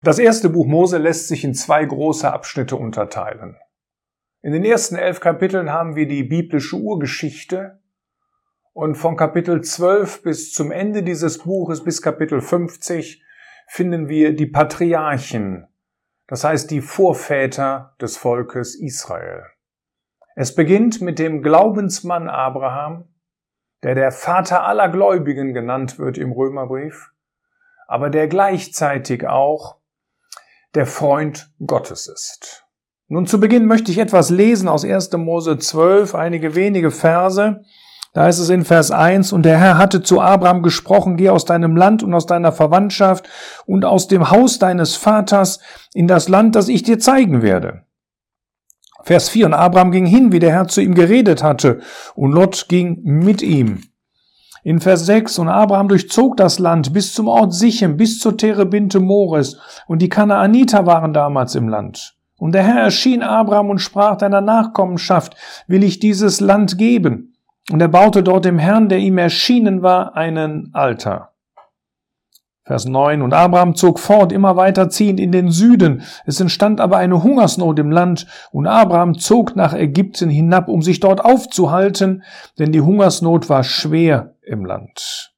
Das erste Buch Mose lässt sich in zwei große Abschnitte unterteilen. In den ersten elf Kapiteln haben wir die biblische Urgeschichte und von Kapitel 12 bis zum Ende dieses Buches bis Kapitel 50 finden wir die Patriarchen, das heißt die Vorväter des Volkes Israel. Es beginnt mit dem Glaubensmann Abraham, der der Vater aller Gläubigen genannt wird im Römerbrief, aber der gleichzeitig auch der Freund Gottes ist. Nun zu Beginn möchte ich etwas lesen aus 1. Mose 12, einige wenige Verse. Da ist es in Vers 1, und der Herr hatte zu Abraham gesprochen, geh aus deinem Land und aus deiner Verwandtschaft und aus dem Haus deines Vaters in das Land, das ich dir zeigen werde. Vers 4, und Abraham ging hin, wie der Herr zu ihm geredet hatte, und Lot ging mit ihm. In Vers 6, und Abraham durchzog das Land bis zum Ort Sichem, bis zur Terebinte Mores, und die Kanaaniter waren damals im Land. Und der Herr erschien Abraham und sprach, deiner Nachkommenschaft will ich dieses Land geben. Und er baute dort dem Herrn, der ihm erschienen war, einen Altar. Vers 9. Und Abraham zog fort, immer weiter ziehend in den Süden. Es entstand aber eine Hungersnot im Land, und Abraham zog nach Ägypten hinab, um sich dort aufzuhalten, denn die Hungersnot war schwer im Land.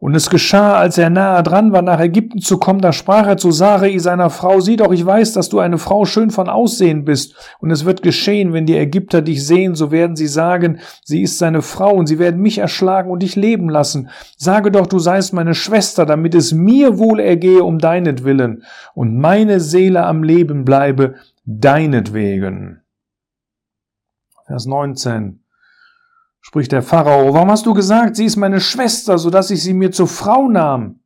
Und es geschah, als er nahe dran war, nach Ägypten zu kommen, da sprach er zu Sarai, seiner Frau, sieh doch, ich weiß, dass du eine Frau schön von Aussehen bist. Und es wird geschehen, wenn die Ägypter dich sehen, so werden sie sagen, sie ist seine Frau, und sie werden mich erschlagen und dich leben lassen. Sage doch, du seist meine Schwester, damit es mir wohl ergehe um deinetwillen, und meine Seele am Leben bleibe, deinetwegen. Vers 19 spricht der Pharao, warum hast du gesagt, sie ist meine Schwester, so dass ich sie mir zur Frau nahm?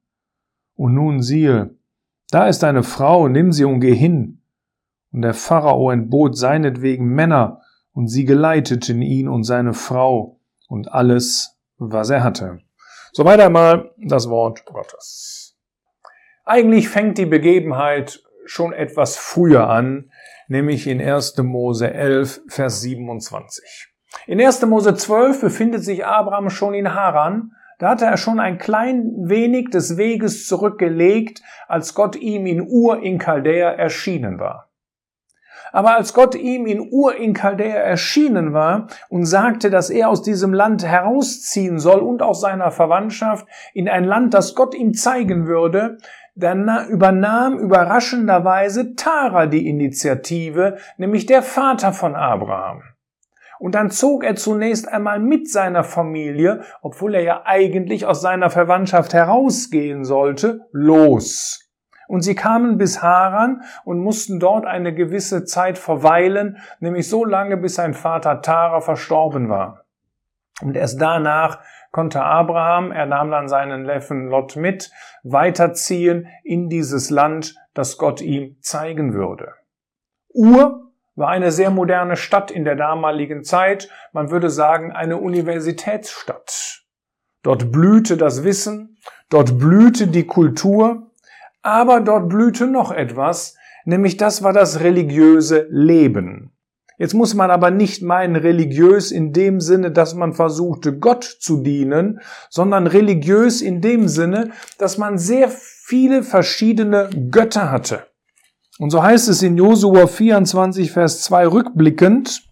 Und nun siehe, da ist eine Frau, nimm sie und geh hin. Und der Pharao entbot seinetwegen Männer, und sie geleiteten ihn und seine Frau und alles, was er hatte. Soweit einmal das Wort Gottes. Eigentlich fängt die Begebenheit schon etwas früher an, nämlich in 1. Mose 11, Vers 27. In 1. Mose 12 befindet sich Abraham schon in Haran. Da hatte er schon ein klein wenig des Weges zurückgelegt, als Gott ihm in Ur in Chaldea erschienen war. Aber als Gott ihm in Ur in Chaldea erschienen war und sagte, dass er aus diesem Land herausziehen soll und aus seiner Verwandtschaft in ein Land, das Gott ihm zeigen würde, dann übernahm überraschenderweise Tara die Initiative, nämlich der Vater von Abraham. Und dann zog er zunächst einmal mit seiner Familie, obwohl er ja eigentlich aus seiner Verwandtschaft herausgehen sollte, los. Und sie kamen bis Haran und mussten dort eine gewisse Zeit verweilen, nämlich so lange, bis sein Vater Tara verstorben war. Und erst danach konnte Abraham, er nahm dann seinen Neffen Lot mit, weiterziehen in dieses Land, das Gott ihm zeigen würde. Ur war eine sehr moderne Stadt in der damaligen Zeit, man würde sagen eine Universitätsstadt. Dort blühte das Wissen, dort blühte die Kultur, aber dort blühte noch etwas, nämlich das war das religiöse Leben. Jetzt muss man aber nicht meinen religiös in dem Sinne, dass man versuchte, Gott zu dienen, sondern religiös in dem Sinne, dass man sehr viele verschiedene Götter hatte. Und so heißt es in Josua 24, Vers 2 rückblickend,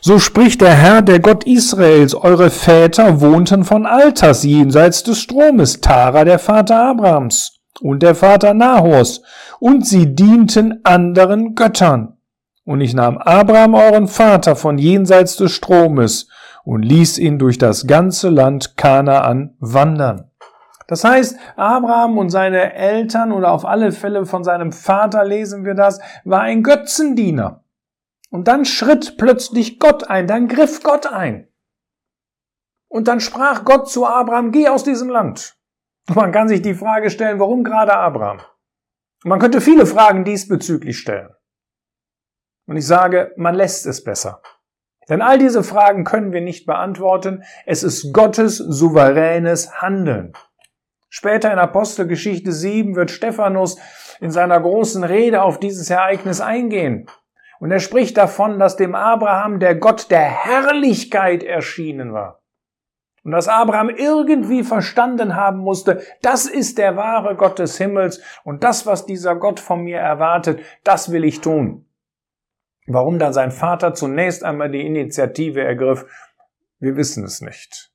so spricht der Herr, der Gott Israels, eure Väter wohnten von Alters jenseits des Stromes, Tara der Vater Abrahams und der Vater Nahors, und sie dienten anderen Göttern. Und ich nahm Abraham euren Vater von jenseits des Stromes und ließ ihn durch das ganze Land Kanaan wandern. Das heißt, Abraham und seine Eltern oder auf alle Fälle von seinem Vater lesen wir das, war ein Götzendiener. Und dann schritt plötzlich Gott ein, dann griff Gott ein. Und dann sprach Gott zu Abraham, geh aus diesem Land. Und man kann sich die Frage stellen, warum gerade Abraham? Man könnte viele Fragen diesbezüglich stellen. Und ich sage, man lässt es besser. Denn all diese Fragen können wir nicht beantworten. Es ist Gottes souveränes Handeln. Später in Apostelgeschichte 7 wird Stephanus in seiner großen Rede auf dieses Ereignis eingehen. Und er spricht davon, dass dem Abraham der Gott der Herrlichkeit erschienen war. Und dass Abraham irgendwie verstanden haben musste, das ist der wahre Gott des Himmels und das, was dieser Gott von mir erwartet, das will ich tun. Warum dann sein Vater zunächst einmal die Initiative ergriff, wir wissen es nicht.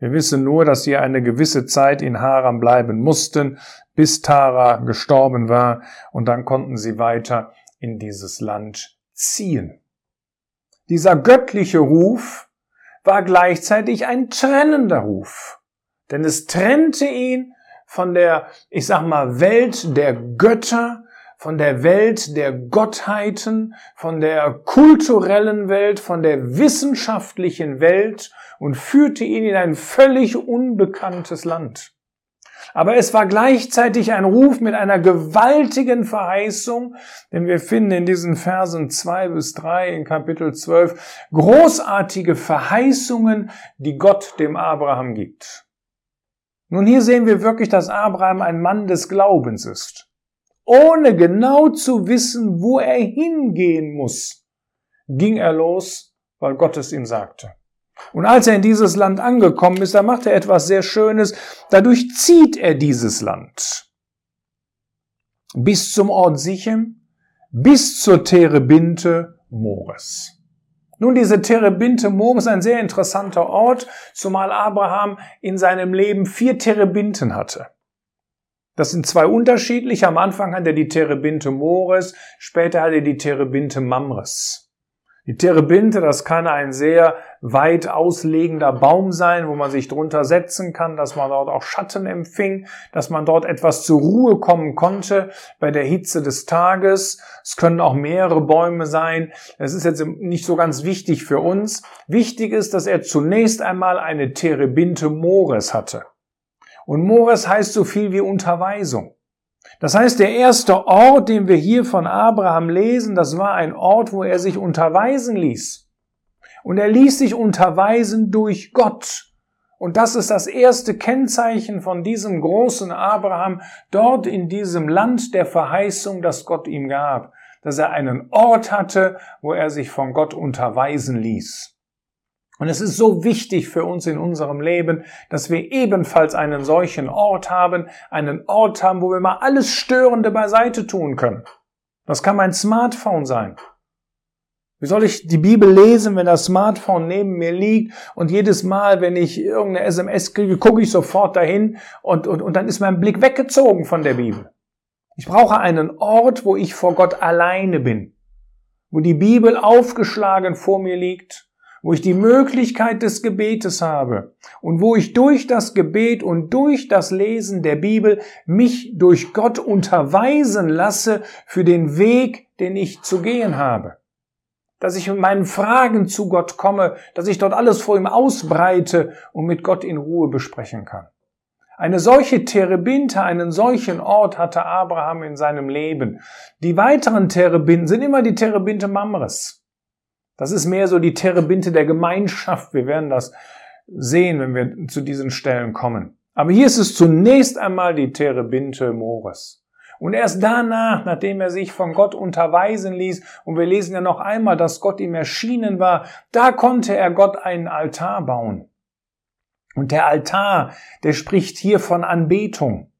Wir wissen nur, dass sie eine gewisse Zeit in Haram bleiben mussten, bis Tara gestorben war, und dann konnten sie weiter in dieses Land ziehen. Dieser göttliche Ruf war gleichzeitig ein trennender Ruf, denn es trennte ihn von der, ich sag mal, Welt der Götter, von der Welt der Gottheiten, von der kulturellen Welt, von der wissenschaftlichen Welt und führte ihn in ein völlig unbekanntes Land. Aber es war gleichzeitig ein Ruf mit einer gewaltigen Verheißung, denn wir finden in diesen Versen zwei bis drei in Kapitel 12 großartige Verheißungen, die Gott dem Abraham gibt. Nun hier sehen wir wirklich, dass Abraham ein Mann des Glaubens ist ohne genau zu wissen, wo er hingehen muss, ging er los, weil Gott es ihm sagte. Und als er in dieses Land angekommen ist, da macht er etwas sehr Schönes. Dadurch zieht er dieses Land bis zum Ort Sichem, bis zur Terebinte Mores. Nun, diese Terebinte Mores ist ein sehr interessanter Ort, zumal Abraham in seinem Leben vier Terebinten hatte. Das sind zwei unterschiedliche. Am Anfang hat er die Terebinte Mores, später hat er die Terebinte Mamres. Die Terebinte, das kann ein sehr weit auslegender Baum sein, wo man sich drunter setzen kann, dass man dort auch Schatten empfing, dass man dort etwas zur Ruhe kommen konnte bei der Hitze des Tages. Es können auch mehrere Bäume sein. Es ist jetzt nicht so ganz wichtig für uns. Wichtig ist, dass er zunächst einmal eine Terebinte Mores hatte. Und Mores heißt so viel wie Unterweisung. Das heißt, der erste Ort, den wir hier von Abraham lesen, das war ein Ort, wo er sich unterweisen ließ. Und er ließ sich unterweisen durch Gott. Und das ist das erste Kennzeichen von diesem großen Abraham dort in diesem Land der Verheißung, das Gott ihm gab, dass er einen Ort hatte, wo er sich von Gott unterweisen ließ. Und es ist so wichtig für uns in unserem Leben, dass wir ebenfalls einen solchen Ort haben, einen Ort haben, wo wir mal alles Störende beiseite tun können. Das kann mein Smartphone sein. Wie soll ich die Bibel lesen, wenn das Smartphone neben mir liegt und jedes Mal, wenn ich irgendeine SMS kriege, gucke ich sofort dahin und, und, und dann ist mein Blick weggezogen von der Bibel. Ich brauche einen Ort, wo ich vor Gott alleine bin, wo die Bibel aufgeschlagen vor mir liegt wo ich die Möglichkeit des Gebetes habe und wo ich durch das Gebet und durch das Lesen der Bibel mich durch Gott unterweisen lasse für den Weg, den ich zu gehen habe. Dass ich mit meinen Fragen zu Gott komme, dass ich dort alles vor ihm ausbreite und mit Gott in Ruhe besprechen kann. Eine solche Terebinte, einen solchen Ort hatte Abraham in seinem Leben. Die weiteren Terebinten sind immer die Terebinte Mamres. Das ist mehr so die Terebinte der Gemeinschaft. Wir werden das sehen, wenn wir zu diesen Stellen kommen. Aber hier ist es zunächst einmal die Terebinte Mores. Und erst danach, nachdem er sich von Gott unterweisen ließ, und wir lesen ja noch einmal, dass Gott ihm erschienen war, da konnte er Gott einen Altar bauen. Und der Altar, der spricht hier von Anbetung.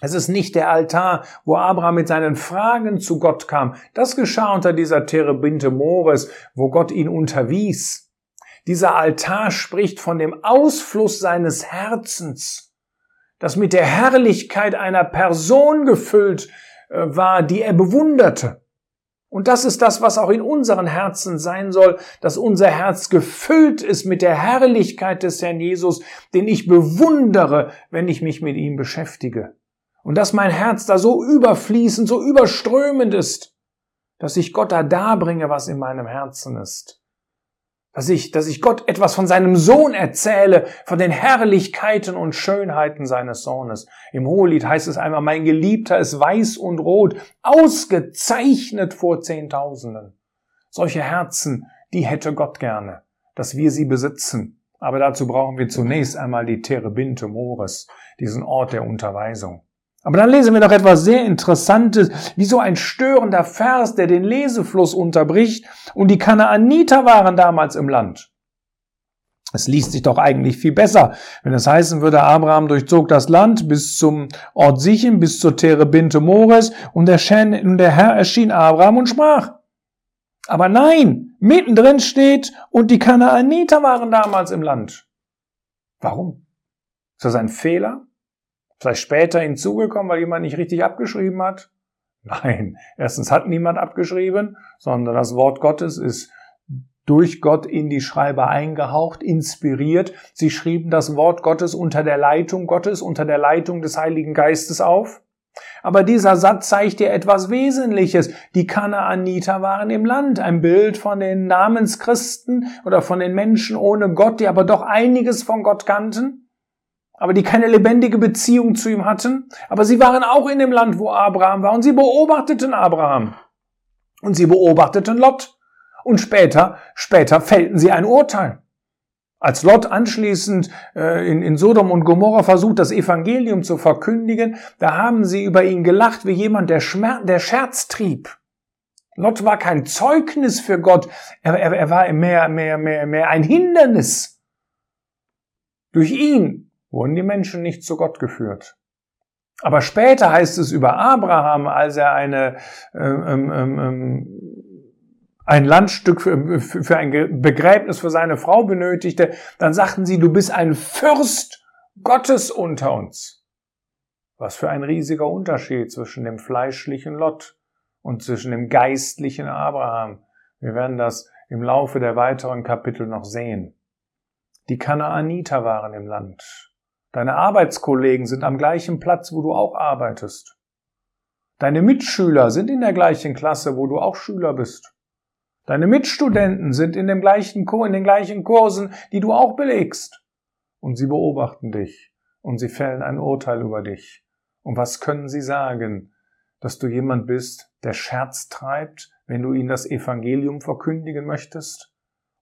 Es ist nicht der Altar, wo Abraham mit seinen Fragen zu Gott kam. Das geschah unter dieser Terebinte Mores, wo Gott ihn unterwies. Dieser Altar spricht von dem Ausfluss seines Herzens, das mit der Herrlichkeit einer Person gefüllt äh, war, die er bewunderte. Und das ist das, was auch in unseren Herzen sein soll, dass unser Herz gefüllt ist mit der Herrlichkeit des Herrn Jesus, den ich bewundere, wenn ich mich mit ihm beschäftige. Und dass mein Herz da so überfließend, so überströmend ist, dass ich Gott da darbringe, was in meinem Herzen ist. Dass ich, dass ich Gott etwas von seinem Sohn erzähle, von den Herrlichkeiten und Schönheiten seines Sohnes. Im Hohelied heißt es einmal, mein Geliebter ist weiß und rot, ausgezeichnet vor Zehntausenden. Solche Herzen, die hätte Gott gerne, dass wir sie besitzen. Aber dazu brauchen wir zunächst einmal die Terebinte Mores, diesen Ort der Unterweisung. Aber dann lesen wir noch etwas sehr Interessantes, wie so ein störender Vers, der den Lesefluss unterbricht. Und die Kanaaniter waren damals im Land. Es liest sich doch eigentlich viel besser, wenn es heißen würde, Abraham durchzog das Land bis zum Ort Sichem, bis zur Terebinte Mores und der, Herr erschien Abraham und sprach. Aber nein, mittendrin steht, und die Kanaaniter waren damals im Land. Warum? Ist das ein Fehler? Sei später hinzugekommen, weil jemand nicht richtig abgeschrieben hat? Nein, erstens hat niemand abgeschrieben, sondern das Wort Gottes ist durch Gott in die Schreiber eingehaucht, inspiriert. Sie schrieben das Wort Gottes unter der Leitung Gottes, unter der Leitung des Heiligen Geistes auf. Aber dieser Satz zeigt dir etwas Wesentliches. Die Kanaaniter waren im Land, ein Bild von den Namenschristen oder von den Menschen ohne Gott, die aber doch einiges von Gott kannten, aber die keine lebendige Beziehung zu ihm hatten. Aber sie waren auch in dem Land, wo Abraham war und sie beobachteten Abraham. Und sie beobachteten Lot. Und später, später fällten sie ein Urteil. Als Lot anschließend äh, in, in Sodom und Gomorra versucht, das Evangelium zu verkündigen, da haben sie über ihn gelacht wie jemand, der, Schmerz, der Scherz trieb. Lot war kein Zeugnis für Gott, er, er, er war mehr, mehr, mehr, mehr ein Hindernis. Durch ihn wurden die Menschen nicht zu Gott geführt. Aber später heißt es über Abraham, als er eine äh, ähm, ähm, ähm ein Landstück für, für ein Begräbnis für seine Frau benötigte, dann sagten sie, du bist ein Fürst Gottes unter uns. Was für ein riesiger Unterschied zwischen dem fleischlichen Lot und zwischen dem geistlichen Abraham. Wir werden das im Laufe der weiteren Kapitel noch sehen. Die Kanaaniter waren im Land. Deine Arbeitskollegen sind am gleichen Platz, wo du auch arbeitest. Deine Mitschüler sind in der gleichen Klasse, wo du auch Schüler bist. Deine Mitstudenten sind in dem gleichen in den gleichen Kursen, die du auch belegst. Und sie beobachten dich und sie fällen ein Urteil über dich. Und was können sie sagen? Dass du jemand bist, der Scherz treibt, wenn du ihnen das Evangelium verkündigen möchtest?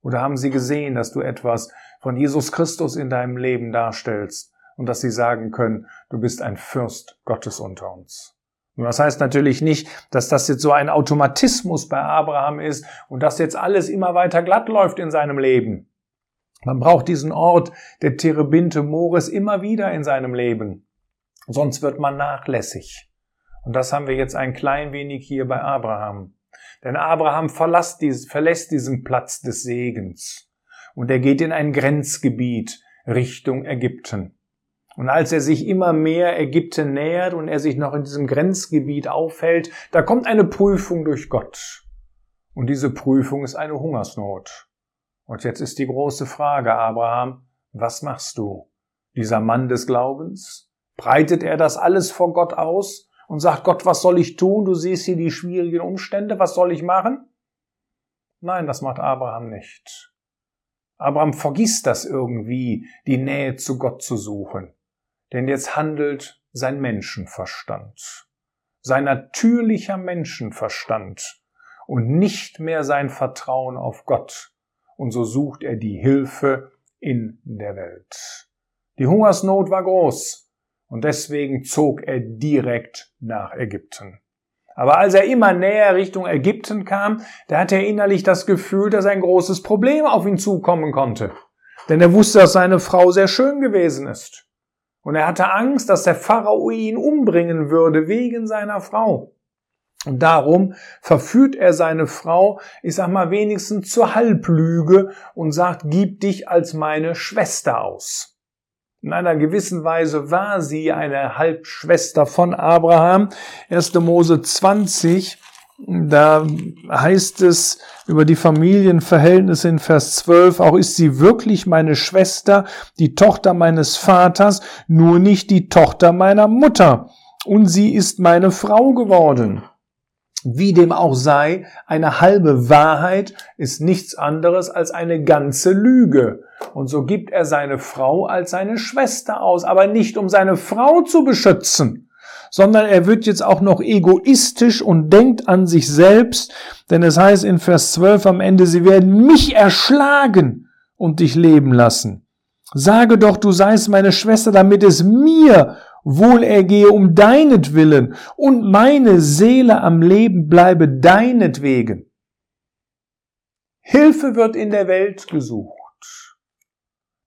Oder haben sie gesehen, dass du etwas von Jesus Christus in deinem Leben darstellst und dass sie sagen können, du bist ein Fürst Gottes unter uns? Und das heißt natürlich nicht, dass das jetzt so ein Automatismus bei Abraham ist und dass jetzt alles immer weiter glatt läuft in seinem Leben. Man braucht diesen Ort der Terebinte Mores immer wieder in seinem Leben. Sonst wird man nachlässig. Und das haben wir jetzt ein klein wenig hier bei Abraham. Denn Abraham verlässt, diesen Platz des Segens und er geht in ein Grenzgebiet Richtung Ägypten. Und als er sich immer mehr Ägypten nähert und er sich noch in diesem Grenzgebiet aufhält, da kommt eine Prüfung durch Gott. Und diese Prüfung ist eine Hungersnot. Und jetzt ist die große Frage, Abraham, was machst du? Dieser Mann des Glaubens? Breitet er das alles vor Gott aus und sagt, Gott, was soll ich tun? Du siehst hier die schwierigen Umstände, was soll ich machen? Nein, das macht Abraham nicht. Abraham vergisst das irgendwie, die Nähe zu Gott zu suchen. Denn jetzt handelt sein Menschenverstand, sein natürlicher Menschenverstand und nicht mehr sein Vertrauen auf Gott. Und so sucht er die Hilfe in der Welt. Die Hungersnot war groß und deswegen zog er direkt nach Ägypten. Aber als er immer näher Richtung Ägypten kam, da hatte er innerlich das Gefühl, dass ein großes Problem auf ihn zukommen konnte. Denn er wusste, dass seine Frau sehr schön gewesen ist. Und er hatte Angst, dass der Pharao ihn umbringen würde wegen seiner Frau. Und darum verführt er seine Frau, ich sag mal wenigstens zur Halblüge und sagt, gib dich als meine Schwester aus. In einer gewissen Weise war sie eine Halbschwester von Abraham. 1. Mose 20, da heißt es über die Familienverhältnisse in Vers 12, auch ist sie wirklich meine Schwester, die Tochter meines Vaters, nur nicht die Tochter meiner Mutter. Und sie ist meine Frau geworden. Wie dem auch sei, eine halbe Wahrheit ist nichts anderes als eine ganze Lüge. Und so gibt er seine Frau als seine Schwester aus, aber nicht um seine Frau zu beschützen, sondern er wird jetzt auch noch egoistisch und denkt an sich selbst, denn es heißt in Vers 12 am Ende, sie werden mich erschlagen und dich leben lassen. Sage doch, du seist meine Schwester, damit es mir wohl ergehe um deinetwillen und meine Seele am Leben bleibe deinetwegen. Hilfe wird in der Welt gesucht.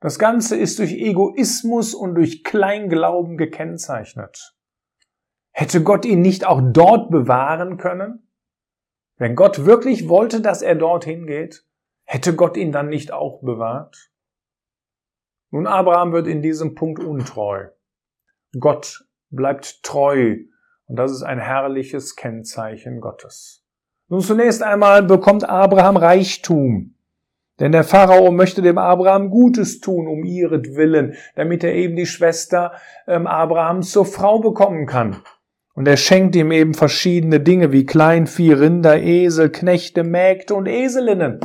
Das Ganze ist durch Egoismus und durch Kleinglauben gekennzeichnet. Hätte Gott ihn nicht auch dort bewahren können? Wenn Gott wirklich wollte, dass er dorthin geht, hätte Gott ihn dann nicht auch bewahrt? Nun, Abraham wird in diesem Punkt untreu. Gott bleibt treu und das ist ein herrliches Kennzeichen Gottes. Nun zunächst einmal bekommt Abraham Reichtum. Denn der Pharao möchte dem Abraham Gutes tun um ihretwillen, damit er eben die Schwester ähm, Abrahams zur Frau bekommen kann. Und er schenkt ihm eben verschiedene Dinge wie Kleinvieh, Rinder, Esel, Knechte, Mägde und Eselinnen.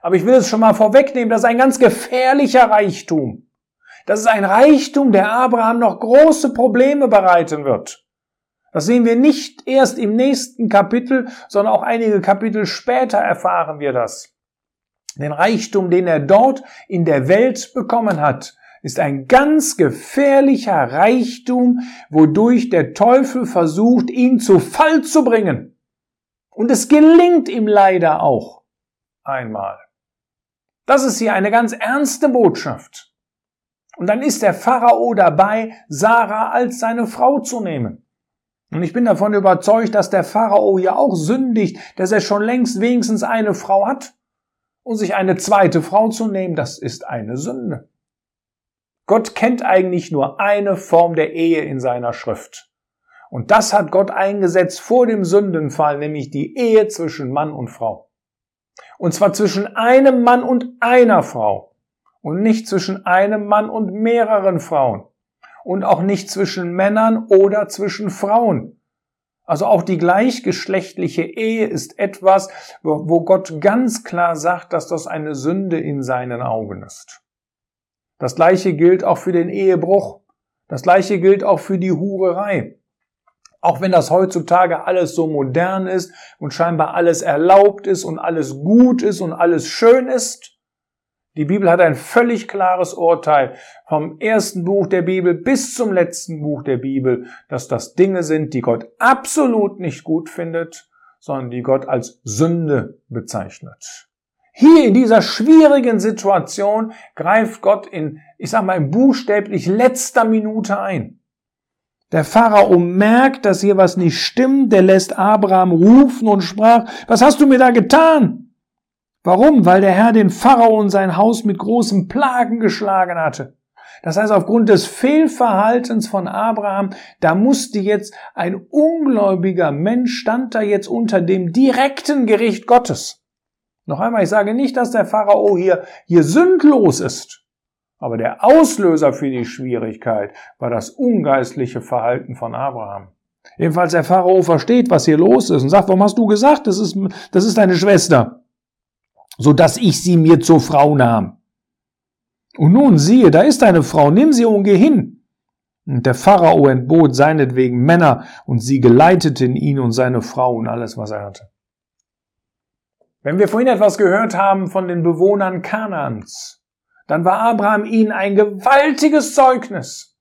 Aber ich will es schon mal vorwegnehmen, das ist ein ganz gefährlicher Reichtum. Das ist ein Reichtum, der Abraham noch große Probleme bereiten wird. Das sehen wir nicht erst im nächsten Kapitel, sondern auch einige Kapitel später erfahren wir das. Den Reichtum, den er dort in der Welt bekommen hat, ist ein ganz gefährlicher Reichtum, wodurch der Teufel versucht, ihn zu Fall zu bringen. Und es gelingt ihm leider auch einmal. Das ist hier eine ganz ernste Botschaft. Und dann ist der Pharao dabei, Sarah als seine Frau zu nehmen. Und ich bin davon überzeugt, dass der Pharao hier auch sündigt, dass er schon längst wenigstens eine Frau hat. Und sich eine zweite Frau zu nehmen, das ist eine Sünde. Gott kennt eigentlich nur eine Form der Ehe in seiner Schrift. Und das hat Gott eingesetzt vor dem Sündenfall, nämlich die Ehe zwischen Mann und Frau. Und zwar zwischen einem Mann und einer Frau und nicht zwischen einem Mann und mehreren Frauen und auch nicht zwischen Männern oder zwischen Frauen. Also auch die gleichgeschlechtliche Ehe ist etwas, wo Gott ganz klar sagt, dass das eine Sünde in seinen Augen ist. Das gleiche gilt auch für den Ehebruch. Das gleiche gilt auch für die Hurerei. Auch wenn das heutzutage alles so modern ist und scheinbar alles erlaubt ist und alles gut ist und alles schön ist, die Bibel hat ein völlig klares Urteil vom ersten Buch der Bibel bis zum letzten Buch der Bibel, dass das Dinge sind, die Gott absolut nicht gut findet, sondern die Gott als Sünde bezeichnet. Hier in dieser schwierigen Situation greift Gott in, ich sag mal, in buchstäblich letzter Minute ein. Der Pharao merkt, dass hier was nicht stimmt, der lässt Abraham rufen und sprach, was hast du mir da getan? Warum? Weil der Herr den Pharao und sein Haus mit großen Plagen geschlagen hatte. Das heißt, aufgrund des Fehlverhaltens von Abraham, da musste jetzt ein ungläubiger Mensch, stand da jetzt unter dem direkten Gericht Gottes. Noch einmal, ich sage nicht, dass der Pharao hier, hier sündlos ist. Aber der Auslöser für die Schwierigkeit war das ungeistliche Verhalten von Abraham. Jedenfalls der Pharao versteht, was hier los ist und sagt, warum hast du gesagt, das ist, das ist deine Schwester, so dass ich sie mir zur Frau nahm. Und nun siehe, da ist deine Frau, nimm sie und geh hin. Und der Pharao entbot seinetwegen Männer und sie geleiteten ihn und seine Frau und alles, was er hatte. Wenn wir vorhin etwas gehört haben von den Bewohnern Kanaans, dann war Abraham ihnen ein gewaltiges Zeugnis.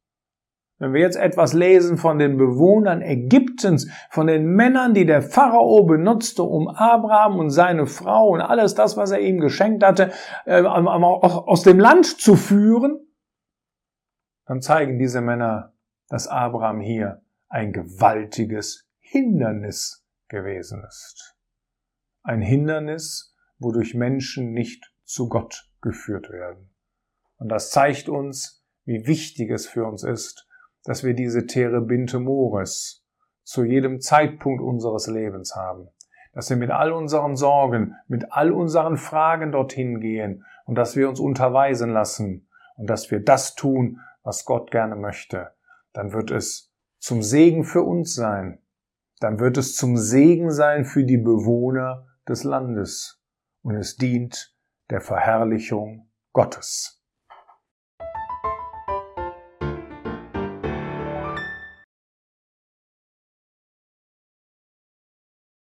Wenn wir jetzt etwas lesen von den Bewohnern Ägyptens, von den Männern, die der Pharao benutzte, um Abraham und seine Frau und alles das, was er ihm geschenkt hatte, äh, aus dem Land zu führen, dann zeigen diese Männer, dass Abraham hier ein gewaltiges Hindernis gewesen ist. Ein Hindernis, wodurch Menschen nicht zu Gott geführt werden. Und das zeigt uns, wie wichtig es für uns ist, dass wir diese Terebinte Mores zu jedem Zeitpunkt unseres Lebens haben. Dass wir mit all unseren Sorgen, mit all unseren Fragen dorthin gehen und dass wir uns unterweisen lassen und dass wir das tun, was Gott gerne möchte. Dann wird es zum Segen für uns sein. Dann wird es zum Segen sein für die Bewohner des Landes. Und es dient der Verherrlichung Gottes.